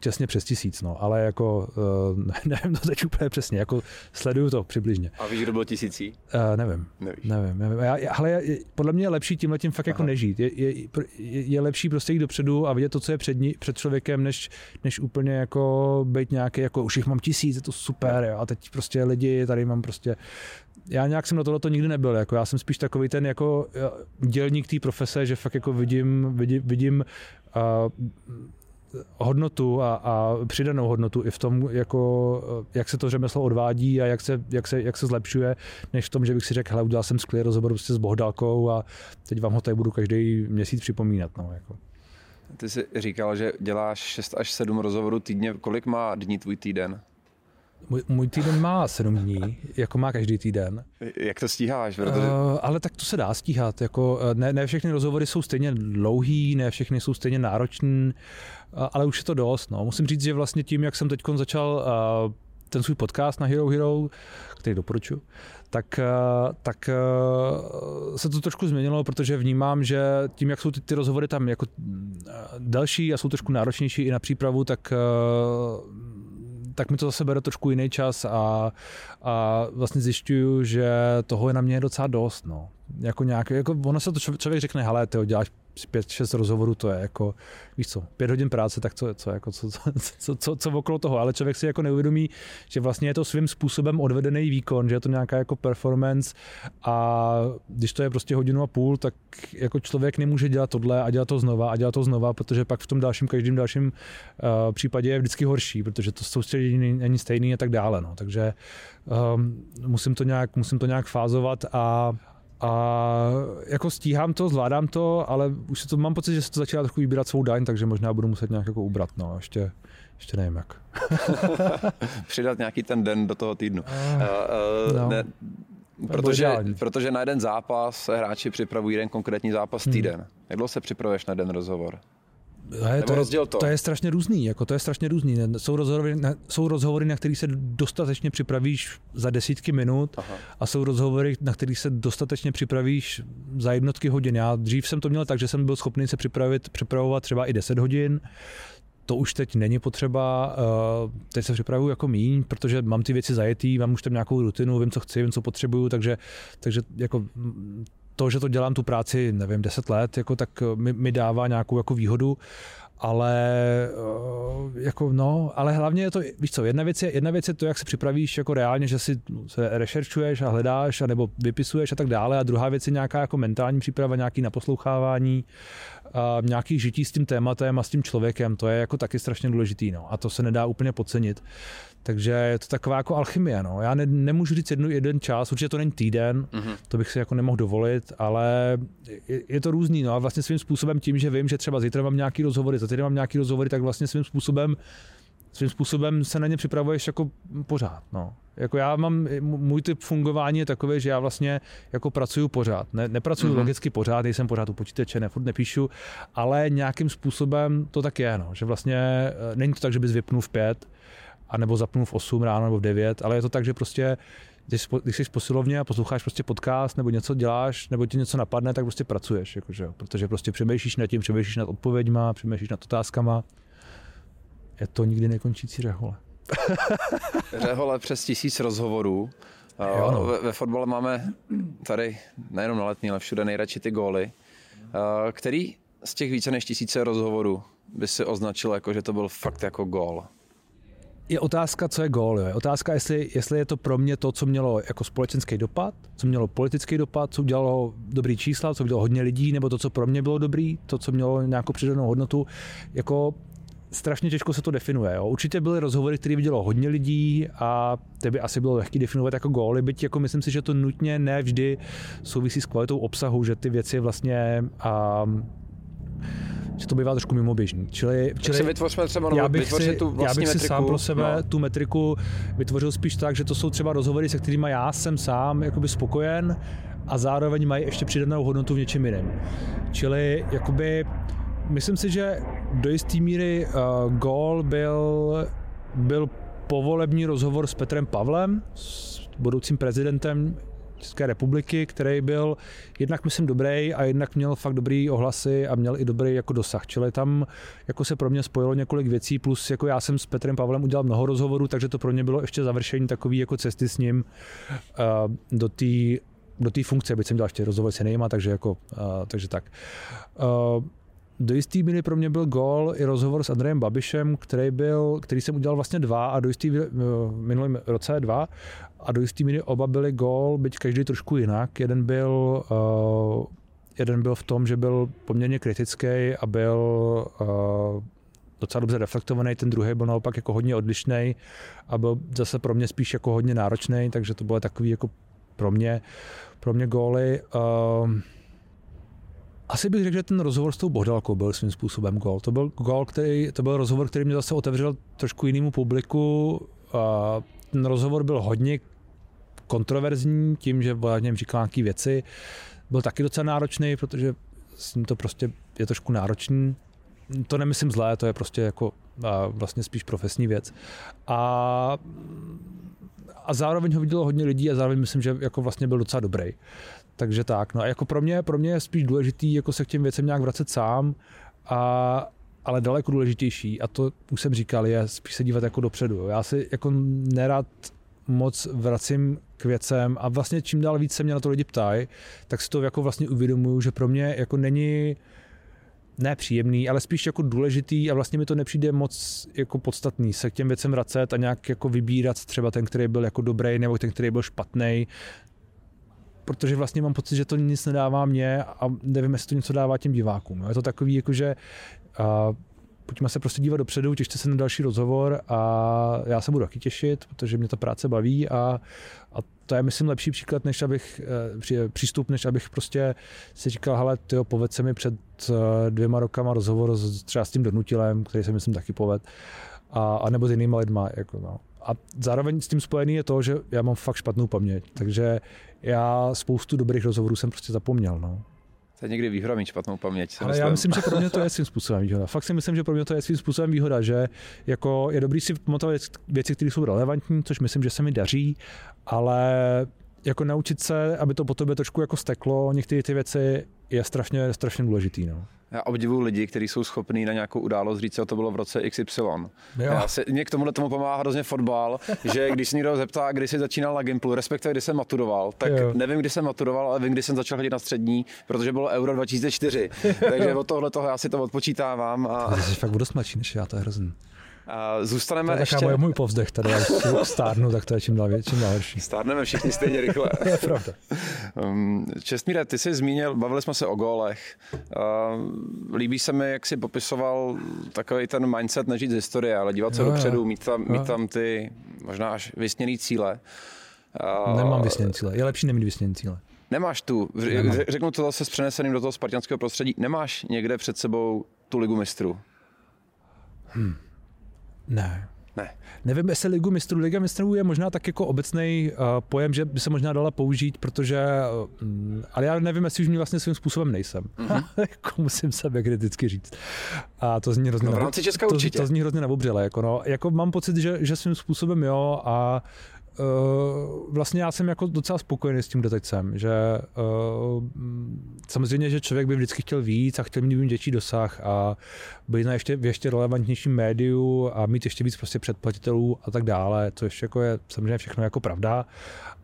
těsně přes tisíc, no, ale jako uh, nevím to teď úplně přesně, jako sleduju to přibližně. A víš, kdo byl tisící? Uh, nevím. Nevíš. Nevím, nevím. Já, ale podle mě je lepší tímhle tím fakt jako Aha. jako nežít. Je, je, je, lepší prostě jít dopředu a vidět to, co je před, ní, před člověkem, než, než úplně jako být nějaký, jako už jich mám tisíc, je to super, jo, a teď prostě lidi, tady mám prostě já nějak jsem na tohle nikdy nebyl. Jako já jsem spíš takový ten jako dělník té profese, že fakt jako vidím, vidím, vidím uh, hodnotu a, a přidanou hodnotu i v tom, jako, jak se to řemeslo odvádí a jak se, jak, se, jak se zlepšuje, než v tom, že bych si řekl, hele, udělal jsem skvělý rozhovor prostě s Bohdálkou a teď vám ho tady budu každý měsíc připomínat. No, jako. Ty jsi říkal, že děláš 6 až 7 rozhovorů týdně. Kolik má dní tvůj týden? Můj, můj týden má sedm dní, jako má každý týden. Jak to stíháš? Protože... Uh, ale tak to se dá stíhat. Jako, eh, ne, ne všechny rozhovory jsou stejně dlouhý, ne všechny jsou stejně náročný, uh, ale už je to dost. No. Musím říct, že vlastně tím, jak jsem teď začal uh, ten svůj podcast na Hero Hero, který doporučuji, tak, tak se to trošku změnilo, protože vnímám, že tím, jak jsou ty, ty rozhovory tam jako další a jsou trošku náročnější i na přípravu, tak tak mi to zase bere trošku jiný čas a, a vlastně zjišťuju, že toho je na mě docela dost. No. Jako nějak, jako ono se to člověk řekne, hele, ty děláš pět, šest rozhovorů, to je jako, víš co, pět hodin práce, tak co, co, jako, co, co, co, co, co okolo toho, ale člověk si jako neuvědomí, že vlastně je to svým způsobem odvedený výkon, že je to nějaká jako performance a když to je prostě hodinu a půl, tak jako člověk nemůže dělat tohle a dělat to znova a dělat to znova, protože pak v tom dalším, každém dalším uh, případě je vždycky horší, protože to soustředění není stejný a tak dále, no. takže um, musím, to nějak, musím to nějak fázovat a a jako stíhám to, zvládám to, ale už se to, mám pocit, že se to začíná trochu vybírat svou daň, takže možná budu muset nějak jako ubrat, no, ještě, ještě nevím jak. Přidat nějaký ten den do toho týdnu. Uh, uh, no. ne, protože, protože na jeden zápas hráči připravují jeden konkrétní zápas hmm. týden. Hmm. Jak dlouho se připravuješ na jeden rozhovor? To, je, to. to je strašně různý, jako to je strašně různý. Jsou rozhovory, na, jsou rozhovory, na kterých se dostatečně připravíš za desítky minut Aha. a jsou rozhovory, na kterých se dostatečně připravíš za jednotky hodin. Já dřív jsem to měl tak, že jsem byl schopný se připravit, připravovat třeba i 10 hodin, to už teď není potřeba, uh, teď se připravuju jako míň, protože mám ty věci zajetý, mám už tam nějakou rutinu, vím, co chci, vím, co potřebuju, takže, takže jako to, že to dělám tu práci, nevím, 10 let, jako tak mi, mi dává nějakou jako výhodu, ale eh, jako no, ale hlavně je to, víš co, jedna věc je, jedna věc je to, jak se připravíš jako reálně, že si se rešerčuješ a hledáš, a nebo vypisuješ a tak dále a druhá věc je nějaká jako mentální příprava, nějaký naposlouchávání a nějaký žití s tím tématem a s tím člověkem, to je jako taky strašně důležitý, no. A to se nedá úplně podcenit. Takže je to taková jako alchymie. No. Já ne, nemůžu říct jednu, jeden čas, určitě to není týden, mm-hmm. to bych si jako nemohl dovolit, ale je, je to různý. No. A vlastně svým způsobem tím, že vím, že třeba zítra mám nějaký rozhovory, za týden mám nějaký rozhovory, tak vlastně svým způsobem svým způsobem se na ně připravuješ jako pořád. No. Jako já mám, můj typ fungování je takový, že já vlastně jako pracuju pořád. Ne, nepracuju mm-hmm. logicky pořád, nejsem pořád u počítače, ne, furt nepíšu, ale nějakým způsobem to tak je, no. že vlastně eh, není to tak, že bys vypnul v pět, anebo zapnul v 8 ráno nebo v 9, ale je to tak, že prostě když, když jsi v posilovně a posloucháš prostě podcast nebo něco děláš, nebo ti něco napadne, tak prostě pracuješ, jakože, protože prostě přemýšlíš nad tím, přemýšlíš nad odpověďma, přemýšlíš nad otázkama. Je to nikdy nekončící řehole. řehole přes tisíc rozhovorů. Jo, no. ve, ve fotbale máme tady nejenom na letní, ale všude nejradši ty góly. Který z těch více než tisíce rozhovorů by si označil jako, že to byl fakt jako gól? Je otázka, co je gól. Je otázka, jestli, jestli je to pro mě to, co mělo jako společenský dopad, co mělo politický dopad, co udělalo dobrý čísla, co udělalo hodně lidí, nebo to, co pro mě bylo dobrý, to, co mělo nějakou přidanou hodnotu. Jako strašně těžko se to definuje. Jo. Určitě byly rozhovory, které vidělo hodně lidí a ty by asi bylo lehké definovat jako góly, byť jako myslím si, že to nutně ne vždy souvisí s kvalitou obsahu, že ty věci vlastně um, že to bývá trošku mimoběžný. Čili, čili si vytvořme třeba já bych si, tu já bych si sám pro sebe no. tu metriku vytvořil spíš tak, že to jsou třeba rozhovory, se kterými já jsem sám jakoby spokojen a zároveň mají ještě přidanou hodnotu v něčem jiném. Čili jakoby myslím si, že do jisté míry uh, gol byl, byl povolební rozhovor s Petrem Pavlem, s budoucím prezidentem České republiky, který byl jednak, myslím, dobrý a jednak měl fakt dobrý ohlasy a měl i dobrý jako dosah. Čili tam jako se pro mě spojilo několik věcí, plus jako já jsem s Petrem Pavlem udělal mnoho rozhovorů, takže to pro mě bylo ještě završení takový jako cesty s ním uh, do té do té funkce, byť jsem dělal ještě rozhovor s jinýma, takže jako, uh, takže tak. Uh, do jistý míry pro mě byl gol i rozhovor s Andrejem Babišem, který, byl, který jsem udělal vlastně dva a do jistý v minulém roce dva a do jistý míry oba byly gol, byť každý trošku jinak. Jeden byl uh, jeden byl v tom, že byl poměrně kritický a byl uh, docela dobře reflektovaný, ten druhý byl naopak jako hodně odlišný a byl zase pro mě spíš jako hodně náročný, takže to bylo takový jako pro mě, pro mě góly. Uh, asi bych řekl, že ten rozhovor s tou Bohdalkou byl svým způsobem gol. To byl gol, který, to byl rozhovor, který mě zase otevřel trošku jinému publiku. A ten rozhovor byl hodně kontroverzní tím, že o něm říkal nějaké věci. Byl taky docela náročný, protože s ním to prostě je trošku náročný. To nemyslím zlé, to je prostě jako vlastně spíš profesní věc. A a zároveň ho vidělo hodně lidí a zároveň myslím, že jako vlastně byl docela dobrý. Takže tak, no a jako pro mě, pro mě je spíš důležitý jako se k těm věcem nějak vracet sám, a, ale daleko důležitější, a to už jsem říkal, je spíš se dívat jako dopředu. Já si jako nerad moc vracím k věcem a vlastně čím dál víc se mě na to lidi ptají, tak si to jako vlastně uvědomuju, že pro mě jako není nepříjemný, ale spíš jako důležitý a vlastně mi to nepřijde moc jako podstatný se k těm věcem vracet a nějak jako vybírat třeba ten, který byl jako dobrý nebo ten, který byl špatný, protože vlastně mám pocit, že to nic nedává mě a nevím, jestli to něco dává těm divákům. Je to takový, jako že uh, pojďme se prostě dívat dopředu, těšte se na další rozhovor a já se budu taky těšit, protože mě ta práce baví a, a to je, myslím, lepší příklad, než abych, eh, přístup, než abych prostě si říkal, hele, tyjo, povedz se mi před eh, dvěma rokama rozhovor s, třeba s tím donutilem, který se myslím taky poved, a, a nebo s jinýma lidma. Jako no. A zároveň s tím spojený je to, že já mám fakt špatnou paměť, takže já spoustu dobrých rozhovorů jsem prostě zapomněl. No. To je někdy výhoda mít špatnou paměť. Ale myslím. já myslím, že pro mě to je svým způsobem výhoda. Fakt si myslím, že pro mě to je svým způsobem výhoda, že jako je dobrý si pamatovat věci, které jsou relevantní, což myslím, že se mi daří, ale jako naučit se, aby to po tobě trošku jako steklo, některé ty věci je strašně, strašně důležitý. No. Já obdivuju lidi, kteří jsou schopní na nějakou událost říct, co to bylo v roce XY. Jo. Já si, mě k tomuhle tomu pomáhá hrozně fotbal, že když se někdo zeptá, kdy jsi začínal na Gimplu, respektive kdy jsem maturoval, tak jo. nevím, kdy jsem maturoval, ale vím, kdy jsem začal chodit na střední, protože bylo Euro 2004. Takže od tohle toho já si to odpočítávám. A... Ty jsi fakt dost mladší než já, to je hrozný. A zůstaneme to je ještě... moje můj povzdech tady, já stárnu, tak to je čím dál, čím dál horší. Stárneme všichni stejně rychle. to je pravda. Um, Čestmíre, ty jsi zmínil, bavili jsme se o gólech. Uh, líbí se mi, jak jsi popisoval takový ten mindset nežít z historie, ale dívat se jo, dopředu, mít tam, mít tam ty možná až vysněný cíle. Uh, Nemám vysněný cíle, je lepší nemít vysněný cíle. Nemáš tu, Nemám. řeknu to zase s přeneseným do toho spartianského prostředí, nemáš někde před sebou tu ligu mistrů? Hmm. Ne. Ne. Nevím, jestli ligu mistrů, liga mistrů je možná tak jako obecný uh, pojem, že by se možná dala použít, protože, uh, ale já nevím, jestli už mě vlastně svým způsobem nejsem. Mm-hmm. jako musím sebe kriticky říct. A to zní hrozně no, v rámci Česka to, určitě. To, zní hrozně. Jako, no, jako mám pocit, že, že svým způsobem jo a Uh, vlastně já jsem jako docela spokojený s tím, kde teď jsem, že uh, samozřejmě, že člověk by vždycky chtěl víc a chtěl mít větší dosah a být na ještě, v ještě relevantnějším médiu a mít ještě víc prostě předplatitelů a tak dále, to ještě jako je samozřejmě všechno jako pravda,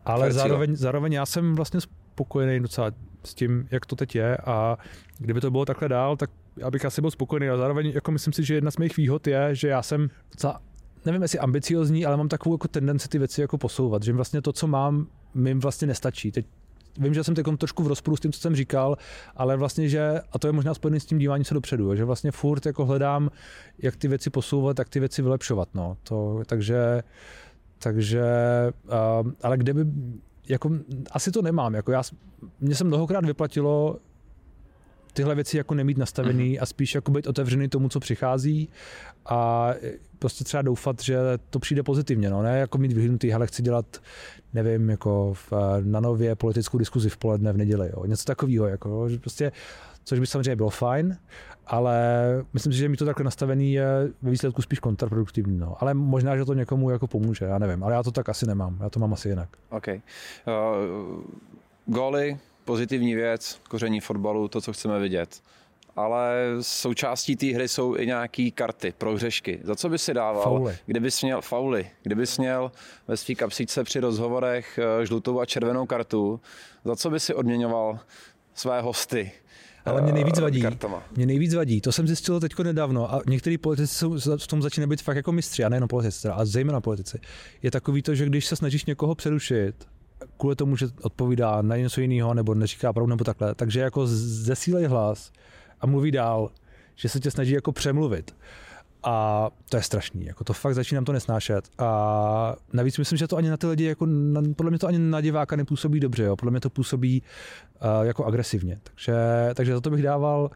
ale zároveň, zároveň já jsem vlastně spokojený docela s tím, jak to teď je a kdyby to bylo takhle dál, tak já bych asi byl spokojený. A zároveň jako myslím si, že jedna z mých výhod je, že já jsem docela nevím, jestli ambiciozní, ale mám takovou jako tendenci ty věci jako posouvat, že vlastně to, co mám, mi vlastně nestačí. Teď vím, že jsem teď trošku v rozporu s tím, co jsem říkal, ale vlastně, že, a to je možná spojené s tím díváním se dopředu, že vlastně furt jako hledám, jak ty věci posouvat, jak ty věci vylepšovat, no. To, takže, takže, uh, ale kde by, jako, asi to nemám, jako já, mě se mnohokrát vyplatilo tyhle věci jako nemít nastavený mm. a spíš jako být otevřený tomu, co přichází a prostě třeba doufat, že to přijde pozitivně, no, ne jako mít vyhnutý, ale chci dělat, nevím, jako v, na nově politickou diskuzi v poledne v neděli, jo, něco takového, jako, že prostě, což by samozřejmě bylo fajn, ale myslím si, že mi to takhle nastavený je ve výsledku spíš kontraproduktivní, no. ale možná, že to někomu jako pomůže, já nevím, ale já to tak asi nemám, já to mám asi jinak. OK. Uh, góly, pozitivní věc, koření fotbalu, to, co chceme vidět. Ale součástí té hry jsou i nějaké karty, prohřešky. Za co by si dával? Fauly. Kdybys měl fauly, kdybys měl ve svý kapsičce při rozhovorech eh, žlutou a červenou kartu, za co by si odměňoval své hosty? Ale mě nejvíc vadí. Kartama. Mě nejvíc vadí. To jsem zjistil teď nedávno a některý politici jsou, v tom začínají být fakt jako mistři, a nejenom politici, a zejména politici. Je takový to, že když se snažíš někoho přerušit, kvůli tomu, že odpovídá na něco jiného, nebo neříká pravdu, nebo takhle. Takže jako zesílej hlas a mluví dál, že se tě snaží jako přemluvit. A to je strašný, jako to fakt začínám to nesnášet. A navíc myslím, že to ani na ty lidi, jako na, podle mě to ani na diváka nepůsobí dobře, jo. podle mě to působí uh, jako agresivně. Takže, takže za to bych dával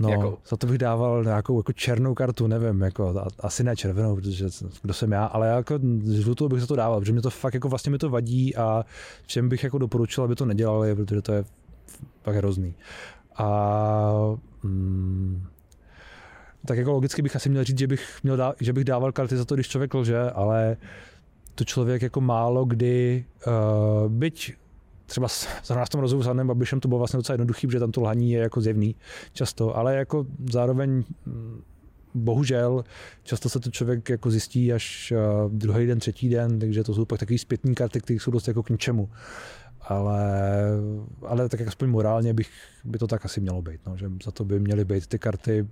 No, jako? za to bych dával nějakou jako černou kartu, nevím, jako, asi ne červenou, protože kdo jsem já, ale jako žlutou bych za to dával, protože mě to fakt jako vlastně mi to vadí a všem bych jako doporučil, aby to nedělali, protože to je fakt hrozný. A mm, tak jako logicky bych asi měl říct, že bych, měl dá, že bych dával karty za to, když člověk lže, ale to člověk jako málo kdy, uh, byť třeba zrovna v tom rozhovoru s Anem Babišem to bylo vlastně docela jednoduchý, protože tam to lhaní je jako zjevný často, ale jako zároveň mm, bohužel často se to člověk jako zjistí až uh, druhý den, třetí den, takže to jsou pak takový zpětní karty, které jsou dost jako k ničemu. Ale, ale tak aspoň morálně bych, by to tak asi mělo být, no, že za to by měly být ty karty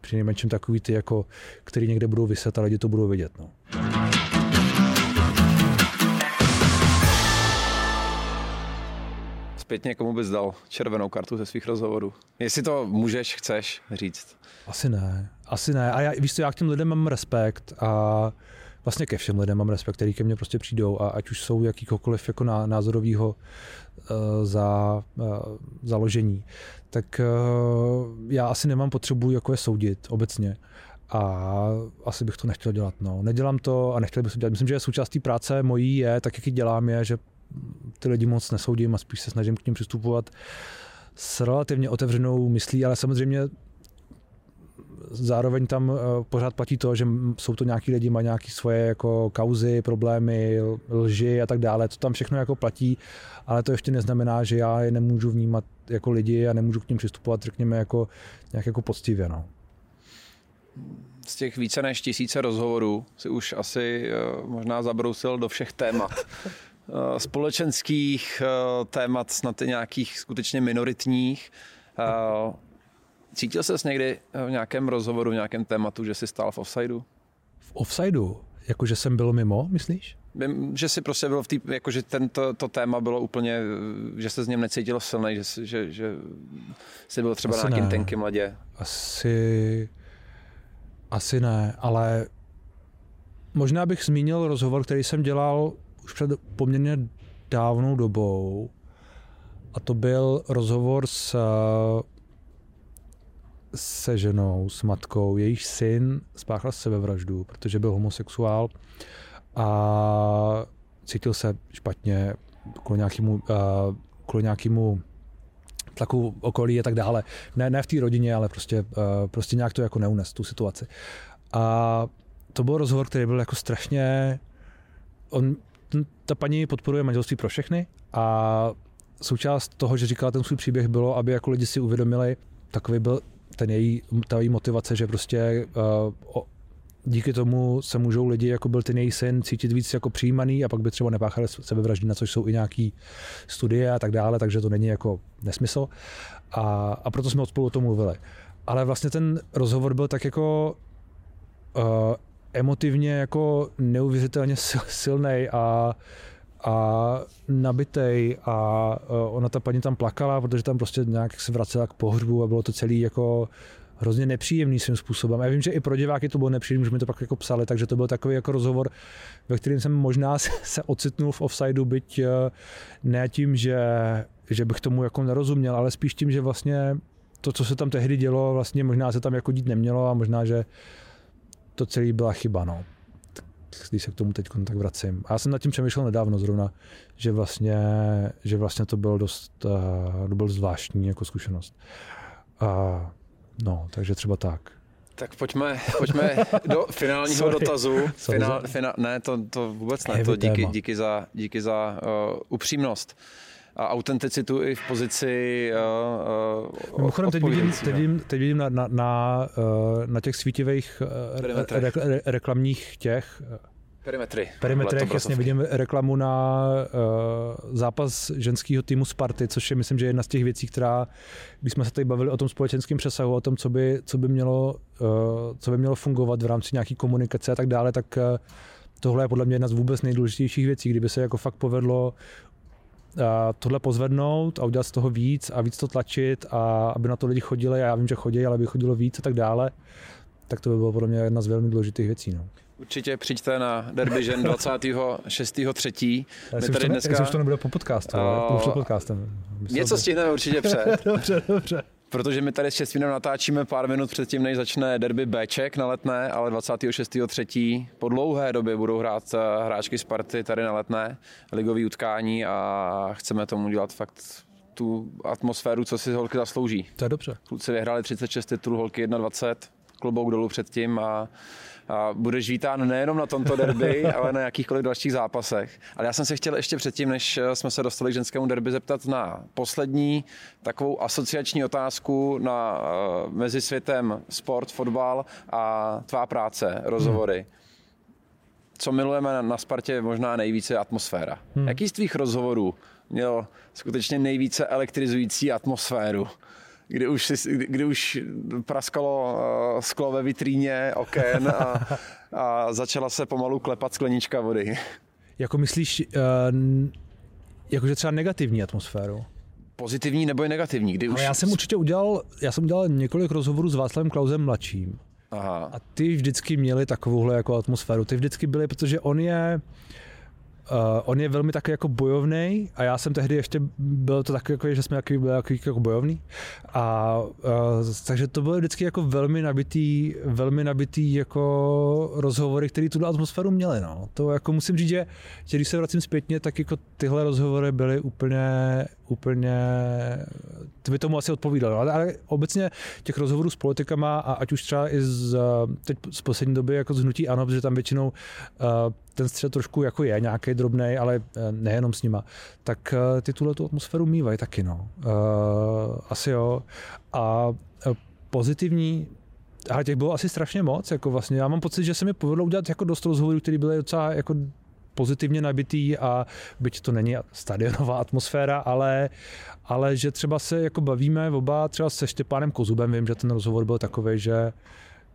přinejmenším takový ty, jako, který někde budou vyset a lidi to budou vidět. No. zpětně komu bys dal červenou kartu ze svých rozhovorů? Jestli to můžeš, chceš říct. Asi ne. Asi ne. A já, víš co, já k těm lidem mám respekt a vlastně ke všem lidem mám respekt, který ke mně prostě přijdou a ať už jsou jakýkoliv jako názorového uh, za, uh, založení, tak uh, já asi nemám potřebu jako je soudit obecně a asi bych to nechtěl dělat. No. Nedělám to a nechtěl bych to dělat. Myslím, že součástí práce mojí je, tak jak ji dělám, je, že ty lidi moc nesoudím a spíš se snažím k ním přistupovat s relativně otevřenou myslí, ale samozřejmě zároveň tam eh, pořád platí to, že jsou to nějaký lidi, mají nějaké svoje jako kauzy, problémy, lži a tak dále. To tam všechno jako platí, ale to ještě neznamená, že já je nemůžu vnímat jako lidi a nemůžu k ním přistupovat, řekněme, jako, nějak jako poctivě. No. Z těch více než tisíce rozhovorů si už asi eh, možná zabrousil do všech témat. Eh, společenských témat, snad i nějakých skutečně minoritních. Eh, cítil ses někdy v nějakém rozhovoru, v nějakém tématu, že jsi stál v offsideu? v offsideu, jakože jsem byl mimo, myslíš? Že si prostě byl v tý, jakože tento to téma bylo úplně, že se z něm necítil silný, že, že, že jsi byl třeba Asi na nějakým ne. tenkým ledě. Asi, asi ne, ale možná bych zmínil rozhovor, který jsem dělal už před poměrně dávnou dobou a to byl rozhovor s se ženou, s matkou. Jejich syn spáchal sebevraždu, protože byl homosexuál a cítil se špatně kvůli nějakému, uh, kvůli nějakému tlaku okolí a tak dále. Ne, ne v té rodině, ale prostě, uh, prostě nějak to jako neunes, tu situaci. A to byl rozhovor, který byl jako strašně... On, ta paní podporuje manželství pro všechny a součást toho, že říkala ten svůj příběh, bylo, aby jako lidi si uvědomili, takový byl ten její, ta její motivace, že prostě uh, díky tomu se můžou lidi, jako byl ten její syn, cítit víc jako přijímaný a pak by třeba nepáchali sebevraždy, na což jsou i nějaký studie a tak dále, takže to není jako nesmysl. A, a proto jsme spolu o tom mluvili. Ale vlastně ten rozhovor byl tak jako uh, emotivně jako neuvěřitelně sil, silný a a nabitej a uh, ona ta paní tam plakala, protože tam prostě nějak se vracela k pohřbu a bylo to celý jako hrozně nepříjemný svým způsobem. A já vím, že i pro diváky to bylo nepříjemné, že mi to pak jako psali, takže to byl takový jako rozhovor, ve kterém jsem možná se ocitnul v offsideu, byť uh, ne tím, že, že bych tomu jako nerozuměl, ale spíš tím, že vlastně to, co se tam tehdy dělo, vlastně možná se tam jako dít nemělo a možná, že to celé byla chyba. No když se k tomu teď tak vracím. A já jsem nad tím přemýšlel nedávno zrovna, že vlastně, že vlastně to bylo dost, uh, to byl zvláštní jako zkušenost. Uh, no, takže třeba tak. Tak pojďme, pojďme do finálního Sorry. dotazu. Finál, finál, ne, to, to vůbec ne. To díky, díky za, díky za uh, upřímnost a autenticitu i v pozici uh, Mimochodem, teď vidím, teď vidím, teď vidím na, na, na, na těch svítivých re, re, reklamních těch Perimetry. Perimetry, jasně vidím reklamu na uh, zápas ženského týmu Sparty, což je myslím, že jedna z těch věcí, která, když jsme se tady bavili o tom společenském přesahu, o tom, co by, co by, mělo, uh, co by mělo fungovat v rámci nějaký komunikace a tak dále, tak uh, tohle je podle mě jedna z vůbec nejdůležitějších věcí, kdyby se jako fakt povedlo tohle pozvednout a udělat z toho víc a víc to tlačit a aby na to lidi chodili, a já vím, že chodí, ale aby chodilo víc a tak dále, tak to by bylo podle mě jedna z velmi důležitých věcí. No. Určitě přijďte na Derby žen 26.3. My tady to dneska... už to nebude po podcastu, uh, po podcastem. Něco stihneme určitě před. dobře, dobře. Protože my tady s Čestvínem natáčíme pár minut předtím, než začne derby Bček na letné, ale 26.3. po dlouhé době budou hrát eh, hráčky Sparty tady na letné ligový utkání a chceme tomu dělat fakt tu atmosféru, co si holky zaslouží. To je dobře. Kluci vyhráli 36 titulů, holky 21, klobouk dolů předtím a a budeš vítán nejenom na tomto derby, ale na jakýchkoliv dalších zápasech. Ale já jsem se chtěl ještě předtím, než jsme se dostali k ženskému derby, zeptat na poslední takovou asociační otázku na, uh, mezi světem sport, fotbal a tvá práce, rozhovory. Hmm. Co milujeme na, na Spartě možná nejvíce atmosféra. Hmm. Jaký z tvých rozhovorů měl skutečně nejvíce elektrizující atmosféru? Kdy už, kdy už praskalo uh, sklo ve vitríně oken a, a začala se pomalu klepat sklenička vody. Jako myslíš, uh, jakože třeba negativní atmosféru? Pozitivní nebo i negativní? Kdy už... já jsem určitě udělal, já jsem udělal několik rozhovorů s Václavem Klausem mladším. Aha. A ty vždycky měli takovouhle jako atmosféru. Ty vždycky byly, protože on je, Uh, on je velmi takový jako bojovný a já jsem tehdy ještě byl to takový, jako, že jsme takový, byli takový jako bojovný. A uh, takže to bylo vždycky jako velmi nabitý, velmi nabitý jako rozhovory, které tu atmosféru měly. No. To jako musím říct, že, že když se vracím zpětně, tak jako tyhle rozhovory byly úplně, úplně, to by tomu asi odpovídalo. Ale, ale obecně těch rozhovorů s politikama a ať už třeba i z, teď z poslední doby jako z hnutí ANO, protože tam většinou uh, ten střed trošku jako je nějaký drobný, ale eh, nejenom s nima, tak uh, ty tuhle tu atmosféru mývají taky, no. Uh, asi jo. A pozitivní ale těch bylo asi strašně moc, jako vlastně já mám pocit, že se mi povedlo udělat jako dost rozhovorů, které byly docela jako pozitivně nabitý a byť to není stadionová atmosféra, ale, ale že třeba se jako bavíme oba třeba se Štěpánem Kozubem, vím, že ten rozhovor byl takový, že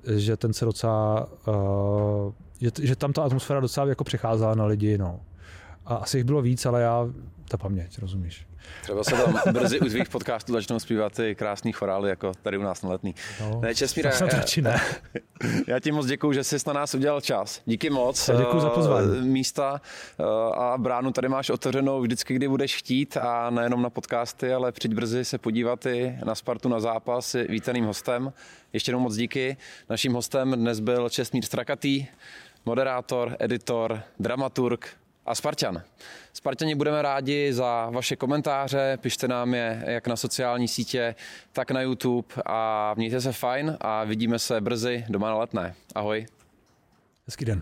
že ten se docela, uh, že, že tam ta atmosféra docela jako přecházela na lidi, no. A asi jich bylo víc, ale já, ta paměť, rozumíš. Třeba se tam brzy u tvých podcastů začnou zpívat ty krásný chorály, jako tady u nás na letný. No, ne, Česmíre, já, ne. já ti moc děkuju, že jsi na nás udělal čas. Díky moc. Děkuji za pozvání. Místa eh, a bránu tady máš otevřenou vždycky, kdy budeš chtít a nejenom na podcasty, ale přijď brzy se podívat i na Spartu na zápas s vítaným hostem. Ještě jednou moc díky. Naším hostem dnes byl Česmír Strakatý, moderátor, editor, dramaturg, a Spartan. Spartani budeme rádi za vaše komentáře, pište nám je jak na sociální sítě, tak na YouTube a mějte se fajn a vidíme se brzy doma na letné. Ahoj. Hezký den.